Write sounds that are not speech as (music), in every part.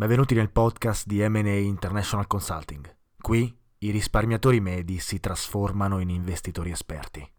Benvenuti nel podcast di M&A International Consulting. Qui i risparmiatori medi si trasformano in investitori esperti.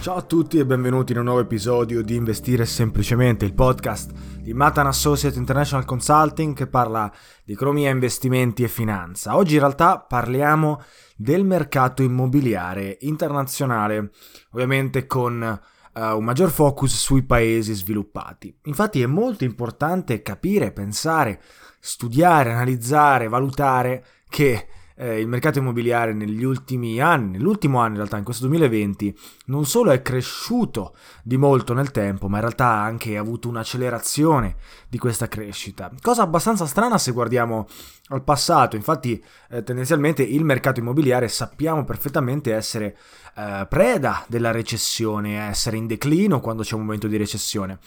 Ciao a tutti e benvenuti in un nuovo episodio di Investire Semplicemente, il podcast di Matan Associate International Consulting che parla di economia, investimenti e finanza. Oggi in realtà parliamo del mercato immobiliare internazionale, ovviamente con uh, un maggior focus sui paesi sviluppati. Infatti è molto importante capire, pensare, studiare, analizzare, valutare che eh, il mercato immobiliare negli ultimi anni, nell'ultimo anno in realtà, in questo 2020, non solo è cresciuto di molto nel tempo, ma in realtà ha anche avuto un'accelerazione di questa crescita. Cosa abbastanza strana se guardiamo al passato, infatti eh, tendenzialmente il mercato immobiliare sappiamo perfettamente essere eh, preda della recessione, essere in declino quando c'è un momento di recessione.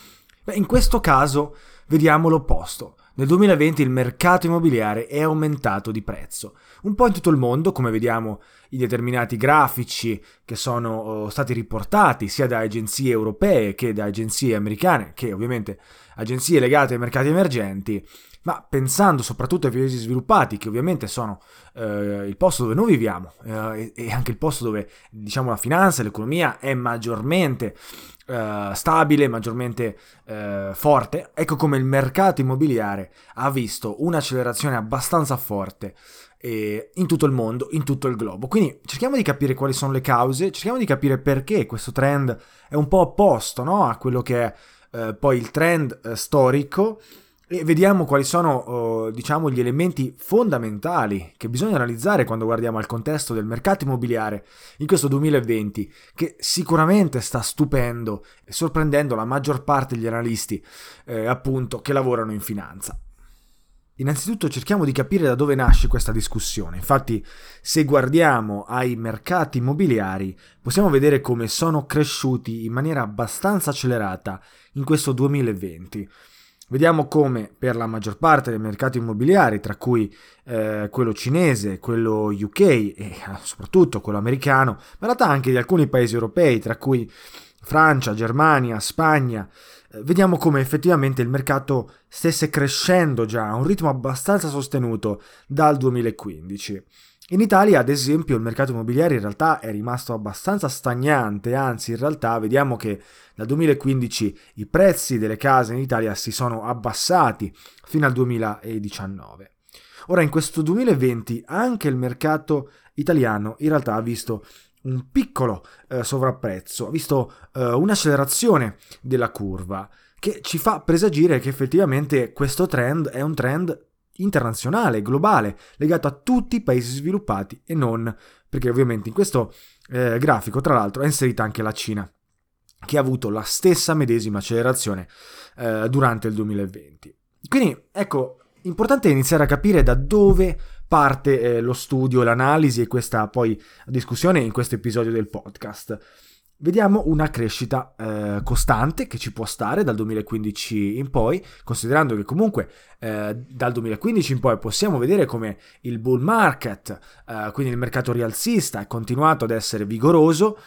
Beh, in questo caso vediamo l'opposto. Nel 2020 il mercato immobiliare è aumentato di prezzo, un po' in tutto il mondo, come vediamo in determinati grafici che sono oh, stati riportati sia da agenzie europee che da agenzie americane, che ovviamente agenzie legate ai mercati emergenti, ma pensando soprattutto ai paesi sviluppati, che ovviamente sono eh, il posto dove noi viviamo eh, e anche il posto dove diciamo la finanza e l'economia è maggiormente eh, stabile, maggiormente eh, forte, ecco come il mercato immobiliare ha visto un'accelerazione abbastanza forte eh, in tutto il mondo, in tutto il globo. Quindi cerchiamo di capire quali sono le cause, cerchiamo di capire perché questo trend è un po' opposto no? a quello che è eh, poi il trend storico e vediamo quali sono, uh, diciamo, gli elementi fondamentali che bisogna analizzare quando guardiamo al contesto del mercato immobiliare in questo 2020, che sicuramente sta stupendo e sorprendendo la maggior parte degli analisti, eh, appunto, che lavorano in finanza. Innanzitutto cerchiamo di capire da dove nasce questa discussione. Infatti, se guardiamo ai mercati immobiliari, possiamo vedere come sono cresciuti in maniera abbastanza accelerata in questo 2020. Vediamo come per la maggior parte dei mercati immobiliari, tra cui eh, quello cinese, quello UK e eh, soprattutto quello americano, ma in realtà anche di alcuni paesi europei, tra cui Francia, Germania, Spagna, eh, vediamo come effettivamente il mercato stesse crescendo già a un ritmo abbastanza sostenuto dal 2015. In Italia, ad esempio, il mercato immobiliare in realtà è rimasto abbastanza stagnante, anzi in realtà vediamo che dal 2015 i prezzi delle case in Italia si sono abbassati fino al 2019. Ora, in questo 2020 anche il mercato italiano in realtà ha visto un piccolo eh, sovrapprezzo, ha visto eh, un'accelerazione della curva che ci fa presagire che effettivamente questo trend è un trend internazionale, globale, legato a tutti i paesi sviluppati e non, perché ovviamente in questo eh, grafico tra l'altro è inserita anche la Cina, che ha avuto la stessa medesima accelerazione eh, durante il 2020. Quindi ecco, importante iniziare a capire da dove parte eh, lo studio, l'analisi e questa poi discussione in questo episodio del podcast vediamo una crescita eh, costante che ci può stare dal 2015 in poi, considerando che comunque eh, dal 2015 in poi possiamo vedere come il bull market, eh, quindi il mercato rialzista, è continuato ad essere vigoroso.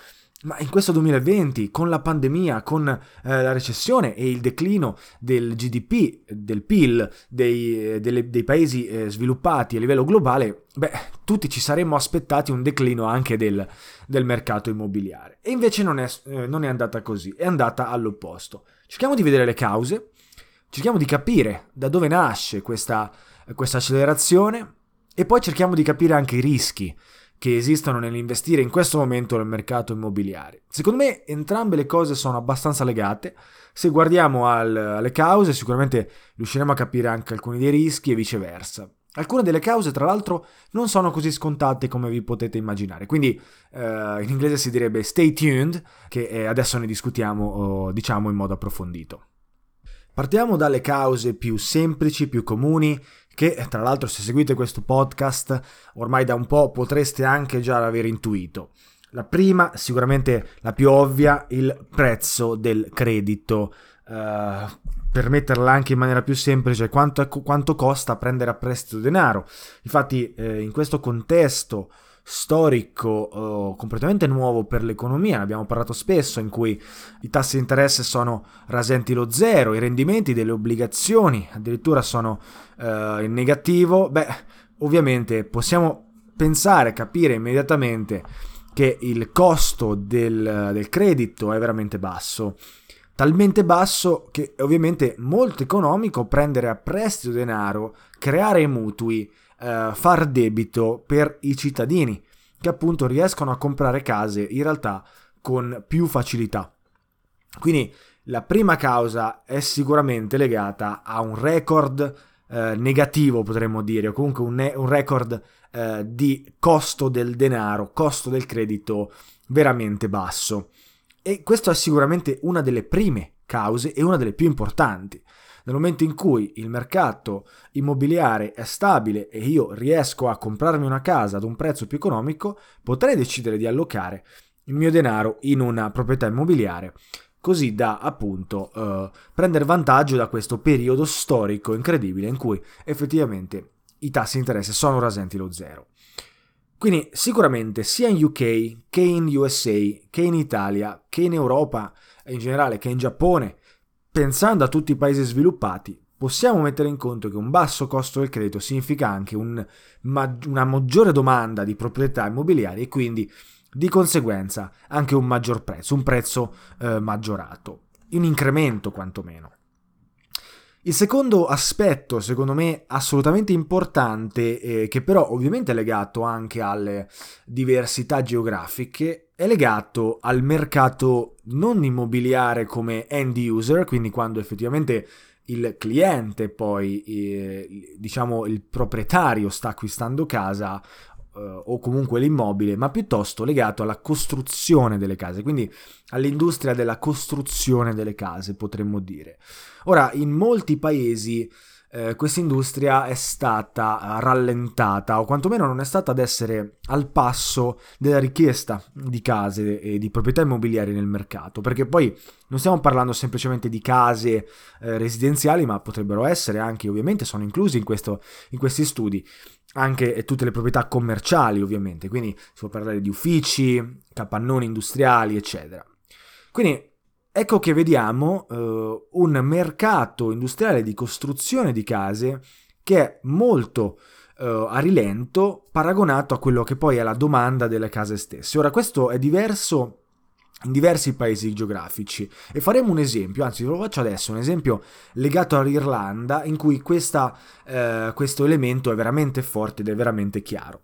Ma in questo 2020, con la pandemia, con eh, la recessione e il declino del GDP, del PIL dei, delle, dei paesi eh, sviluppati a livello globale, beh, tutti ci saremmo aspettati un declino anche del, del mercato immobiliare. E invece non è, eh, non è andata così, è andata all'opposto. Cerchiamo di vedere le cause, cerchiamo di capire da dove nasce questa, questa accelerazione e poi cerchiamo di capire anche i rischi che esistono nell'investire in questo momento nel mercato immobiliare. Secondo me entrambe le cose sono abbastanza legate. Se guardiamo al, alle cause sicuramente riusciremo a capire anche alcuni dei rischi e viceversa. Alcune delle cause, tra l'altro, non sono così scontate come vi potete immaginare, quindi eh, in inglese si direbbe stay tuned, che eh, adesso ne discutiamo, oh, diciamo, in modo approfondito. Partiamo dalle cause più semplici, più comuni, che tra l'altro se seguite questo podcast ormai da un po' potreste anche già aver intuito. La prima, sicuramente la più ovvia, il prezzo del credito. Uh, per metterla anche in maniera più semplice, quanto, quanto costa prendere a prestito denaro. Infatti, eh, in questo contesto storico uh, completamente nuovo per l'economia, ne abbiamo parlato spesso, in cui i tassi di interesse sono rasenti lo zero, i rendimenti delle obbligazioni addirittura sono uh, in negativo, beh, ovviamente possiamo pensare, capire immediatamente che il costo del, del credito è veramente basso. Talmente basso che è ovviamente molto economico prendere a prestito denaro, creare mutui eh, far debito per i cittadini che appunto riescono a comprare case in realtà con più facilità. Quindi la prima causa è sicuramente legata a un record eh, negativo, potremmo dire, o comunque un, ne- un record eh, di costo del denaro, costo del credito veramente basso. E questa è sicuramente una delle prime cause e una delle più importanti. Nel momento in cui il mercato immobiliare è stabile e io riesco a comprarmi una casa ad un prezzo più economico, potrei decidere di allocare il mio denaro in una proprietà immobiliare così da appunto uh, prendere vantaggio da questo periodo storico incredibile in cui effettivamente i tassi di interesse sono rasenti lo zero. Quindi sicuramente sia in UK che in USA, che in Italia, che in Europa in generale che in Giappone Pensando a tutti i paesi sviluppati, possiamo mettere in conto che un basso costo del credito significa anche un, una maggiore domanda di proprietà immobiliari e quindi di conseguenza anche un maggior prezzo, un prezzo eh, maggiorato, un incremento quantomeno. Il secondo aspetto, secondo me, assolutamente importante, eh, che però ovviamente è legato anche alle diversità geografiche, è legato al mercato non immobiliare come end user, quindi quando effettivamente il cliente, poi eh, diciamo il proprietario sta acquistando casa o comunque l'immobile, ma piuttosto legato alla costruzione delle case, quindi all'industria della costruzione delle case, potremmo dire. Ora, in molti paesi eh, questa industria è stata rallentata o quantomeno non è stata ad essere al passo della richiesta di case e di proprietà immobiliari nel mercato, perché poi non stiamo parlando semplicemente di case eh, residenziali, ma potrebbero essere anche, ovviamente sono inclusi in, questo, in questi studi, anche tutte le proprietà commerciali ovviamente, quindi si può parlare di uffici, capannoni industriali, eccetera. Quindi ecco che vediamo uh, un mercato industriale di costruzione di case che è molto uh, a rilento paragonato a quello che poi è la domanda delle case stesse. Ora questo è diverso in diversi paesi geografici e faremo un esempio, anzi lo faccio adesso, un esempio legato all'Irlanda in cui questa, uh, questo elemento è veramente forte ed è veramente chiaro.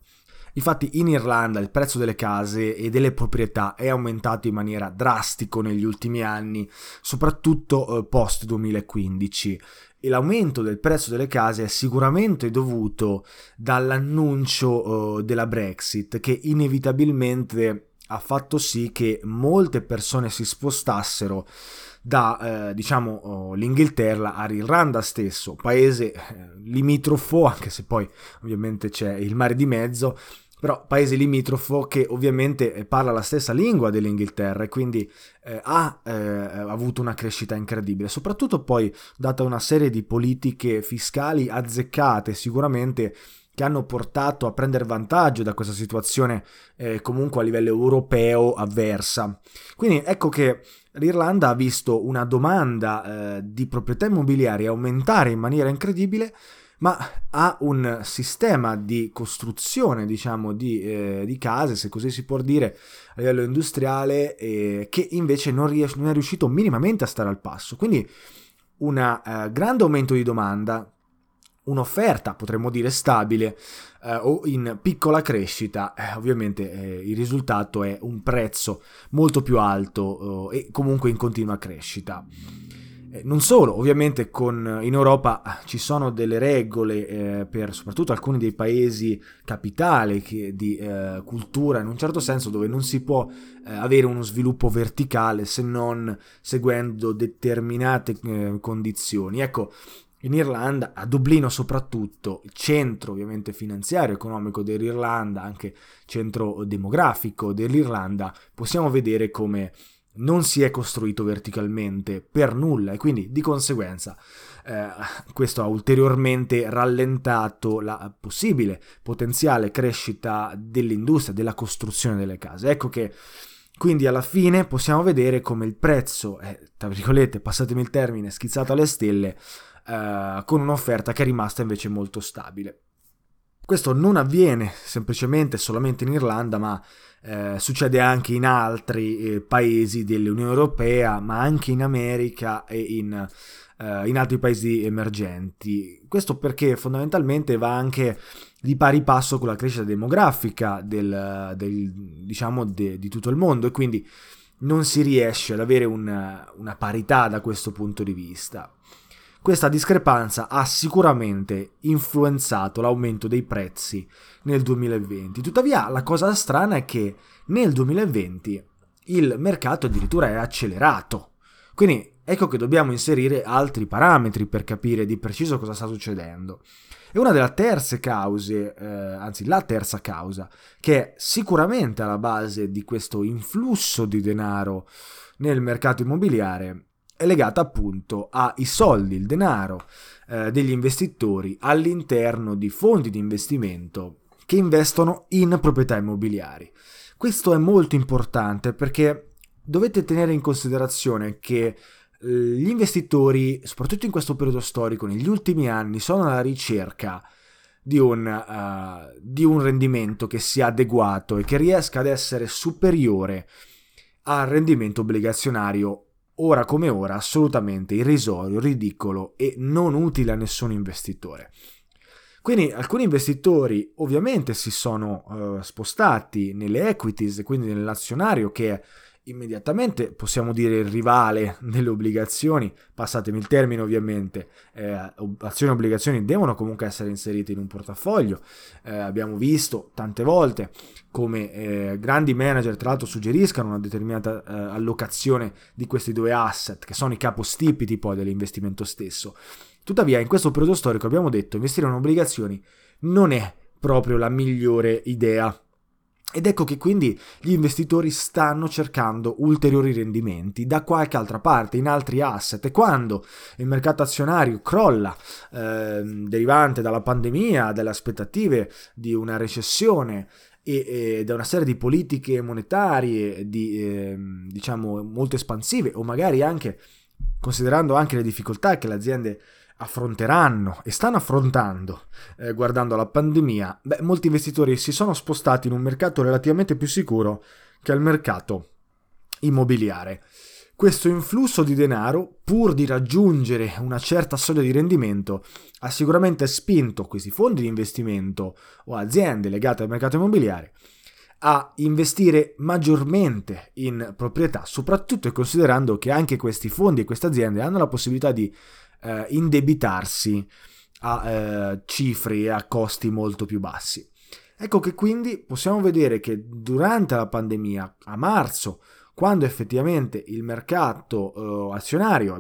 Infatti in Irlanda il prezzo delle case e delle proprietà è aumentato in maniera drastica negli ultimi anni, soprattutto eh, post 2015 e l'aumento del prezzo delle case è sicuramente dovuto dall'annuncio uh, della Brexit che inevitabilmente ha fatto sì che molte persone si spostassero da eh, diciamo oh, l'Inghilterra all'Irlanda stesso, paese eh, limitrofo, anche se poi ovviamente c'è il mare di mezzo, però paese limitrofo che ovviamente eh, parla la stessa lingua dell'Inghilterra e quindi eh, ha eh, avuto una crescita incredibile, soprattutto poi data una serie di politiche fiscali azzeccate sicuramente che hanno portato a prendere vantaggio da questa situazione eh, comunque a livello europeo avversa. Quindi ecco che l'Irlanda ha visto una domanda eh, di proprietà immobiliari aumentare in maniera incredibile ma ha un sistema di costruzione, diciamo, di, eh, di, case, se così si può dire, a livello industriale, eh, che invece non, ries- non, è riuscito minimamente a stare al passo. Quindi un eh, grande aumento di domanda, un'offerta, potremmo dire, stabile eh, o in piccola crescita, eh, ovviamente eh, il risultato è un prezzo molto più alto e comunque in continua crescita. Eh, non solo, ovviamente con, in Europa ci sono delle regole eh, per soprattutto alcuni dei paesi capitali che, di eh, cultura in un certo senso dove non si può eh, avere uno sviluppo verticale se non seguendo determinate eh, condizioni. Ecco, in Irlanda, a Dublino soprattutto, il centro ovviamente finanziario, economico dell'Irlanda, anche centro demografico dell'Irlanda, possiamo vedere come non si è costruito verticalmente per nulla e quindi di conseguenza eh, questo ha ulteriormente rallentato la possibile potenziale crescita dell'industria, della costruzione delle case. Ecco che quindi alla fine possiamo vedere come il prezzo è, tra virgolette, passatemi il termine, schizzato alle stelle, eh, con un'offerta che è rimasta invece molto stabile. Questo non avviene semplicemente solamente in Irlanda, ma eh, succede anche in altri eh, paesi dell'Unione Europea, ma anche in America e in, eh, in, altri paesi emergenti. Questo perché fondamentalmente va anche di pari passo con la crescita demografica del, del, diciamo de, di tutto il mondo e quindi non si riesce ad avere una, una parità da questo punto di vista. Questa discrepanza ha sicuramente influenzato l'aumento dei prezzi nel 2020. Tuttavia la cosa strana è che nel 2020 il mercato addirittura è accelerato. Quindi ecco che dobbiamo inserire altri parametri per capire di preciso cosa sta succedendo. E una delle terze cause, eh, anzi la terza causa, che è sicuramente alla base di questo influsso di denaro nel mercato immobiliare, è legata appunto ai soldi, il denaro eh, degli investitori all'interno di fondi di investimento che investono in proprietà immobiliari. Questo è molto importante perché dovete tenere in considerazione che eh, gli investitori, soprattutto in questo periodo storico, negli ultimi anni, sono alla ricerca di un, uh, di un rendimento che sia adeguato e che riesca ad essere superiore al rendimento obbligazionario ora come ora assolutamente irrisorio, ridicolo e non utile a nessun investitore. Quindi alcuni investitori ovviamente si sono uh, spostati nelle equities, quindi nell'azionario che è immediatamente possiamo dire il rivale delle obbligazioni, passatemi il termine ovviamente, eh, azioni e obbligazioni devono comunque essere inserite in un portafoglio, eh, abbiamo visto tante volte come eh, grandi manager tra l'altro suggeriscano una determinata eh, allocazione di questi due asset che sono i capostipiti poi dell'investimento stesso. Tuttavia in questo periodo storico abbiamo detto investire in obbligazioni non è proprio la migliore idea ed ecco che quindi gli investitori stanno cercando ulteriori rendimenti da qualche altra parte, in altri asset. E quando il mercato azionario crolla, eh, derivante dalla pandemia, dalle aspettative di una recessione e, e da una serie di politiche monetarie, di, eh, diciamo, molto espansive, o magari anche considerando anche le difficoltà che le aziende affronteranno e stanno affrontando eh, guardando la pandemia, beh, molti investitori si sono spostati in un mercato relativamente più sicuro che il mercato immobiliare. Questo influsso di denaro, pur di raggiungere una certa soglia di rendimento, ha sicuramente spinto questi fondi di investimento o aziende legate al mercato immobiliare a investire maggiormente in proprietà, soprattutto considerando che anche questi fondi e queste aziende hanno la possibilità di eh, indebitarsi a eh, cifre e a costi molto più bassi. Ecco che quindi possiamo vedere che durante la pandemia, a marzo, quando effettivamente il mercato eh, azionario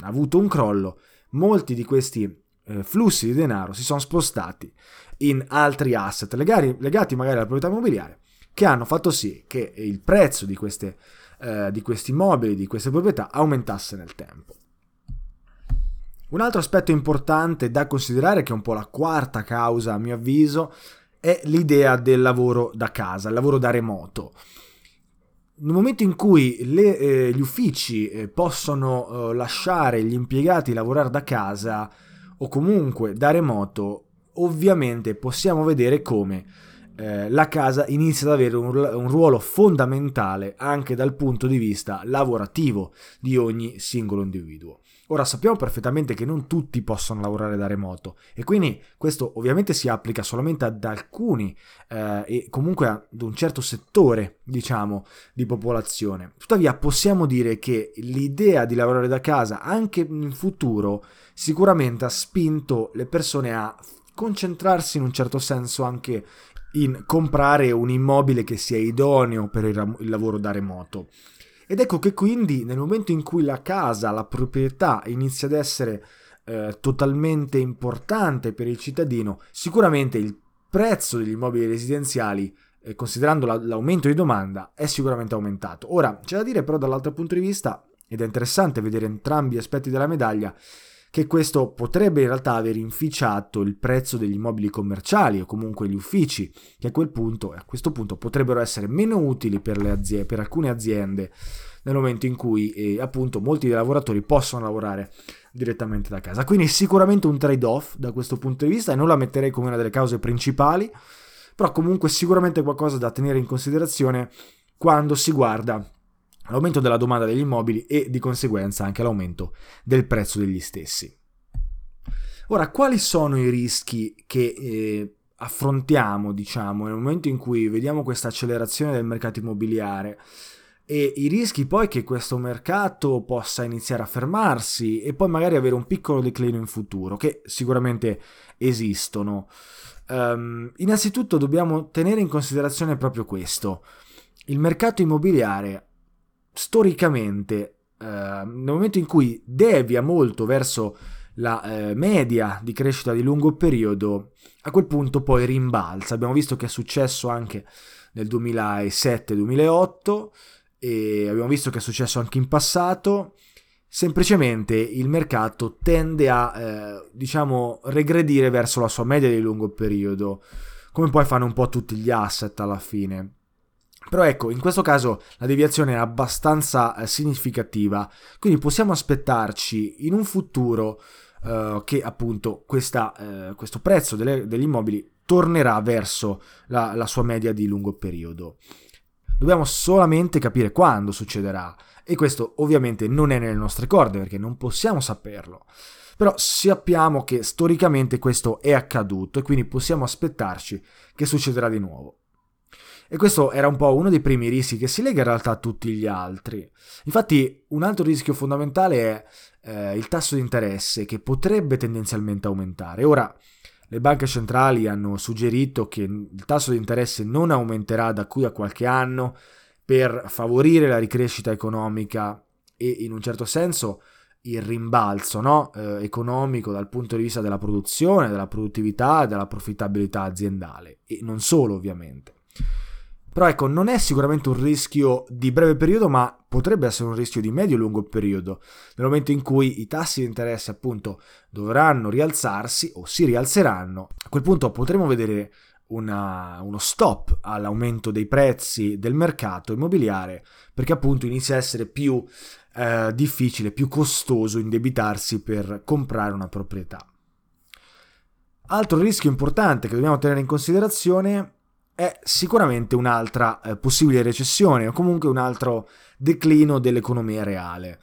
ha avuto un crollo, molti di questi eh, flussi di denaro si sono spostati in altri asset legati, legati magari alla proprietà immobiliare, che hanno fatto sì che il prezzo di, queste, eh, di questi immobili, di queste proprietà aumentasse nel tempo. Un altro aspetto importante da considerare, che è un po' la quarta causa a mio avviso, è l'idea del lavoro da casa, il lavoro da remoto. Nel momento in cui le, eh, gli uffici eh, possono eh, lasciare gli impiegati lavorare da casa o comunque da remoto, ovviamente possiamo vedere come eh, la casa inizia ad avere un, un, ruolo fondamentale anche dal punto di vista lavorativo di ogni singolo individuo. Ora sappiamo perfettamente che non tutti possono lavorare da remoto e quindi questo ovviamente si applica solamente ad alcuni eh, e comunque ad un certo settore, diciamo, di popolazione. Tuttavia possiamo dire che l'idea di lavorare da casa anche in futuro sicuramente ha spinto le persone a concentrarsi in un certo senso anche in comprare un immobile che sia idoneo per il, lavoro da remoto. Ed ecco che quindi nel momento in cui la casa, la proprietà inizia ad essere eh, totalmente importante per il cittadino, sicuramente il prezzo degli immobili residenziali, eh, considerando la, l'aumento di domanda, è sicuramente aumentato. Ora, c'è da dire però dall'altro punto di vista, ed è interessante vedere entrambi gli aspetti della medaglia, che questo potrebbe in realtà aver inficiato il prezzo degli immobili commerciali o comunque gli uffici, che a quel punto, a questo punto potrebbero essere meno utili per, aziende, per alcune aziende nel momento in cui eh, appunto molti dei lavoratori possono lavorare direttamente da casa. Quindi sicuramente un trade-off da questo punto di vista e non la metterei come una delle cause principali, però comunque sicuramente qualcosa da tenere in considerazione quando si guarda l'aumento della domanda degli immobili e di conseguenza anche l'aumento del prezzo degli stessi. Ora, quali sono i rischi che eh, affrontiamo, diciamo, nel momento in cui vediamo questa accelerazione del mercato immobiliare? e i rischi poi che questo mercato possa iniziare a fermarsi e poi magari avere un piccolo declino in futuro, che sicuramente esistono. Um, innanzitutto dobbiamo tenere in considerazione proprio questo. Il mercato immobiliare storicamente, eh, nel momento in cui devia molto verso la eh, media di crescita di lungo periodo, a quel punto poi rimbalza. Abbiamo visto che è successo anche nel 2007-2008 e abbiamo visto che è successo anche in passato. Semplicemente il mercato tende a, eh, diciamo, regredire verso la sua media di lungo periodo, come poi fanno un po' tutti gli asset alla fine. Però ecco, in questo caso la deviazione è abbastanza eh, significativa, quindi possiamo aspettarci in un futuro eh, che appunto questa, eh, questo prezzo delle, degli immobili tornerà verso la, la sua media di lungo periodo. Dobbiamo solamente capire quando succederà e questo ovviamente non è nelle nostre corde perché non possiamo saperlo. Però sappiamo che storicamente questo è accaduto e quindi possiamo aspettarci che succederà di nuovo. E questo era un po' uno dei primi rischi che si lega in realtà a tutti gli altri. Infatti un altro rischio fondamentale è eh, il tasso di interesse che potrebbe tendenzialmente aumentare. Ora, le banche centrali hanno suggerito che il tasso di interesse non aumenterà da qui a qualche anno per favorire la ricrescita economica e in un certo senso il rimbalzo no? eh, economico dal punto di vista della produzione, della produttività e della profittabilità aziendale e non solo ovviamente. Però ecco, non è sicuramente un rischio di breve periodo, ma potrebbe essere un rischio di medio-lungo periodo, nel momento in cui i tassi di interesse appunto dovranno rialzarsi o si rialzeranno. A quel punto potremo vedere una, uno stop all'aumento dei prezzi del mercato immobiliare, perché appunto inizia a essere più eh, difficile, più costoso indebitarsi per comprare una proprietà. Altro rischio importante che dobbiamo tenere in considerazione è sicuramente un'altra eh, possibile recessione o comunque un altro declino dell'economia reale.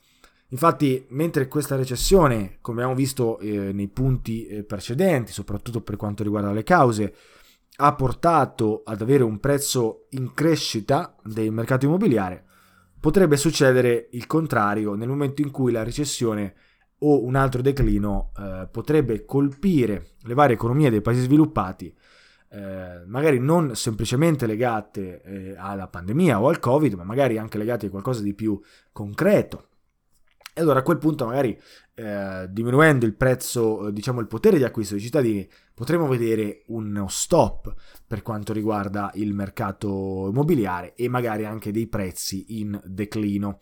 Infatti, mentre questa recessione, come abbiamo visto eh, nei punti eh, precedenti, soprattutto per quanto riguarda le cause, ha portato ad avere un prezzo in crescita del mercato immobiliare, potrebbe succedere il contrario nel momento in cui la recessione o un altro declino eh, potrebbe colpire le varie economie dei paesi sviluppati eh, magari non semplicemente legate eh, alla pandemia o al Covid, ma magari anche legate a qualcosa di più concreto. E allora a quel punto magari eh, diminuendo il prezzo, eh, diciamo il potere di acquisto dei cittadini, potremo vedere uno stop per quanto riguarda il mercato immobiliare e magari anche dei prezzi in declino.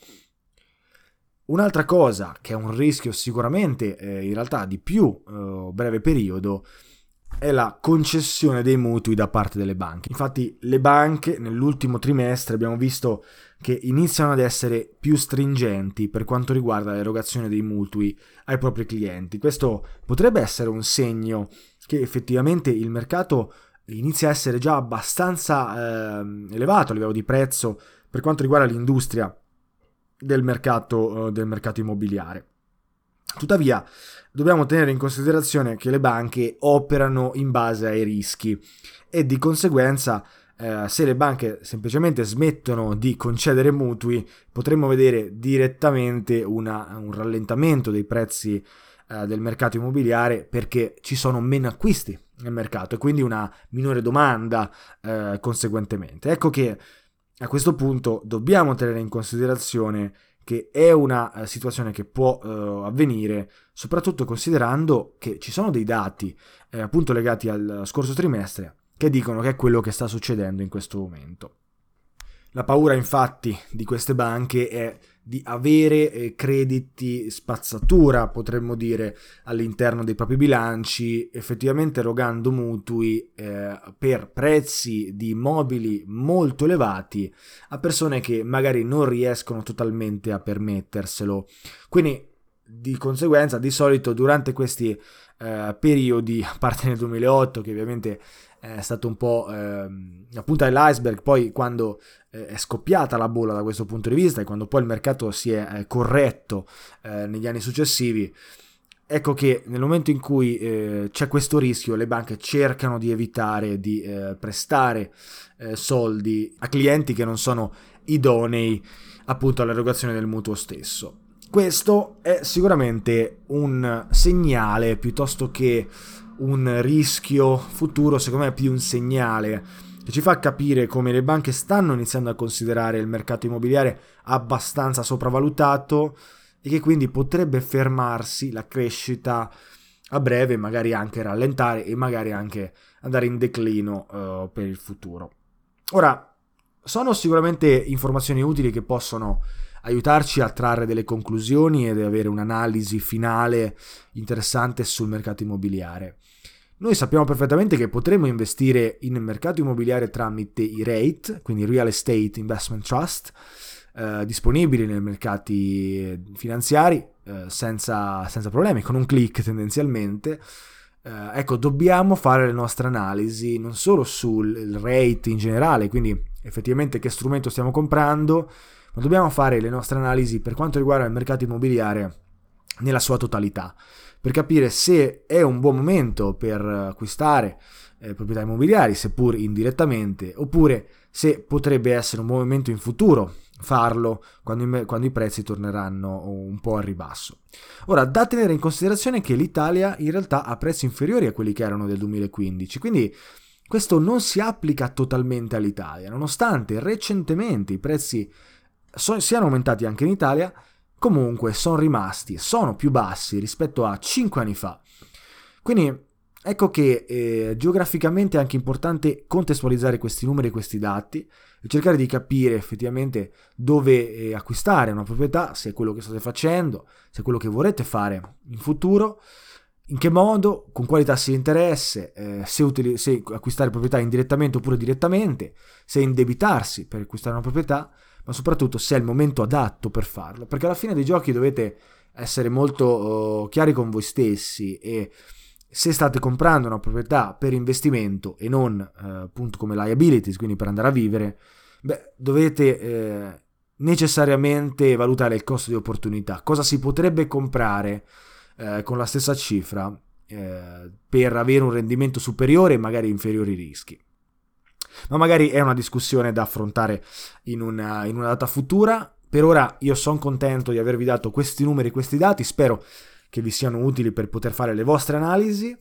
Un'altra cosa che è un rischio sicuramente eh, in realtà di più breve periodo è la concessione dei mutui da parte delle banche. Infatti le banche nell'ultimo trimestre abbiamo visto che iniziano ad essere più stringenti per quanto riguarda l'erogazione dei mutui ai propri clienti. Questo potrebbe essere un segno che effettivamente il mercato inizia a essere già abbastanza eh, elevato a livello di prezzo per quanto riguarda l'industria del mercato, eh, del mercato immobiliare. Tuttavia, dobbiamo tenere in considerazione che le banche operano in base ai rischi e di conseguenza eh, se le banche semplicemente smettono di concedere mutui potremmo vedere direttamente una, un rallentamento dei prezzi eh, del mercato immobiliare perché ci sono meno acquisti nel mercato e quindi una minore domanda eh, conseguentemente. Ecco che a questo punto dobbiamo tenere in considerazione che è una uh, situazione che può uh, avvenire soprattutto considerando che ci sono dei dati eh, appunto legati al scorso trimestre che dicono che è quello che sta succedendo in questo momento. La paura infatti di queste banche è di avere eh, crediti spazzatura, potremmo dire, all'interno dei propri bilanci, effettivamente erogando mutui eh, per prezzi di immobili molto elevati a persone che magari non riescono totalmente a permetterselo. Quindi di conseguenza, di solito durante questi eh, periodi, (laughs) a parte nel 2008, che ovviamente è stato un po' eh, la punta dell'iceberg, poi quando eh, è scoppiata la bolla da questo punto di vista e quando poi il mercato si è eh, corretto eh, negli anni successivi, ecco che nel momento in cui eh, c'è questo rischio le banche cercano di evitare di eh, prestare soldi a clienti che non sono idonei appunto all'erogazione del mutuo stesso. Questo è sicuramente un segnale piuttosto che un rischio futuro, secondo me è più un segnale che ci fa capire come le banche stanno iniziando a considerare il mercato immobiliare abbastanza sopravvalutato e che quindi potrebbe fermarsi la crescita a breve, magari anche rallentare e magari anche andare in declino uh, per il futuro. Ora, sono sicuramente informazioni utili che possono aiutarci a trarre delle conclusioni ed avere un'analisi finale interessante sul mercato immobiliare. Noi sappiamo perfettamente che potremmo investire in mercato immobiliare tramite i REIT, quindi Real Estate Investment Trust, eh, disponibili nei mercati finanziari eh, senza, senza, problemi, con un click tendenzialmente. Eh, ecco, dobbiamo fare le nostre analisi non solo sul rate in generale, quindi effettivamente che strumento stiamo comprando, ma dobbiamo fare le nostre analisi per quanto riguarda il mercato immobiliare nella sua totalità, per capire se è un buon momento per acquistare eh, proprietà immobiliari, seppur indirettamente, oppure se potrebbe essere un buon momento in futuro farlo quando i, quando i, prezzi torneranno un po' al ribasso. Ora, da tenere in considerazione che l'Italia in realtà ha prezzi inferiori a quelli che erano del 2015, quindi questo non si applica totalmente all'Italia, nonostante recentemente i prezzi so, siano aumentati anche in Italia, comunque sono rimasti, sono più bassi rispetto a 5 anni fa. Quindi ecco che eh, geograficamente è anche importante contestualizzare questi numeri e questi dati e cercare di capire effettivamente dove eh, acquistare una proprietà, se è quello che state facendo, se è quello che vorrete fare in futuro, in che modo, con quali tassi di interesse, eh, se, utili- se acquistare proprietà indirettamente oppure direttamente, se indebitarsi per acquistare una proprietà ma soprattutto se è il momento adatto per farlo, perché alla fine dei giochi dovete essere molto uh, chiari con voi stessi e se state comprando una proprietà per investimento e non uh, appunto come liabilities, quindi per andare a vivere, beh, dovete eh, necessariamente valutare il costo di opportunità, cosa si potrebbe comprare eh, con la stessa cifra eh, per avere un rendimento superiore e magari inferiori rischi ma magari è una discussione da affrontare in una, in una data futura. Per ora io sono contento di avervi dato questi numeri, questi dati, spero che vi siano utili per poter fare le vostre analisi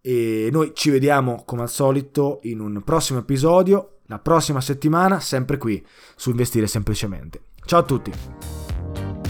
e noi ci vediamo come al solito in un prossimo episodio, la prossima settimana, sempre qui su Investire Semplicemente. Ciao a tutti!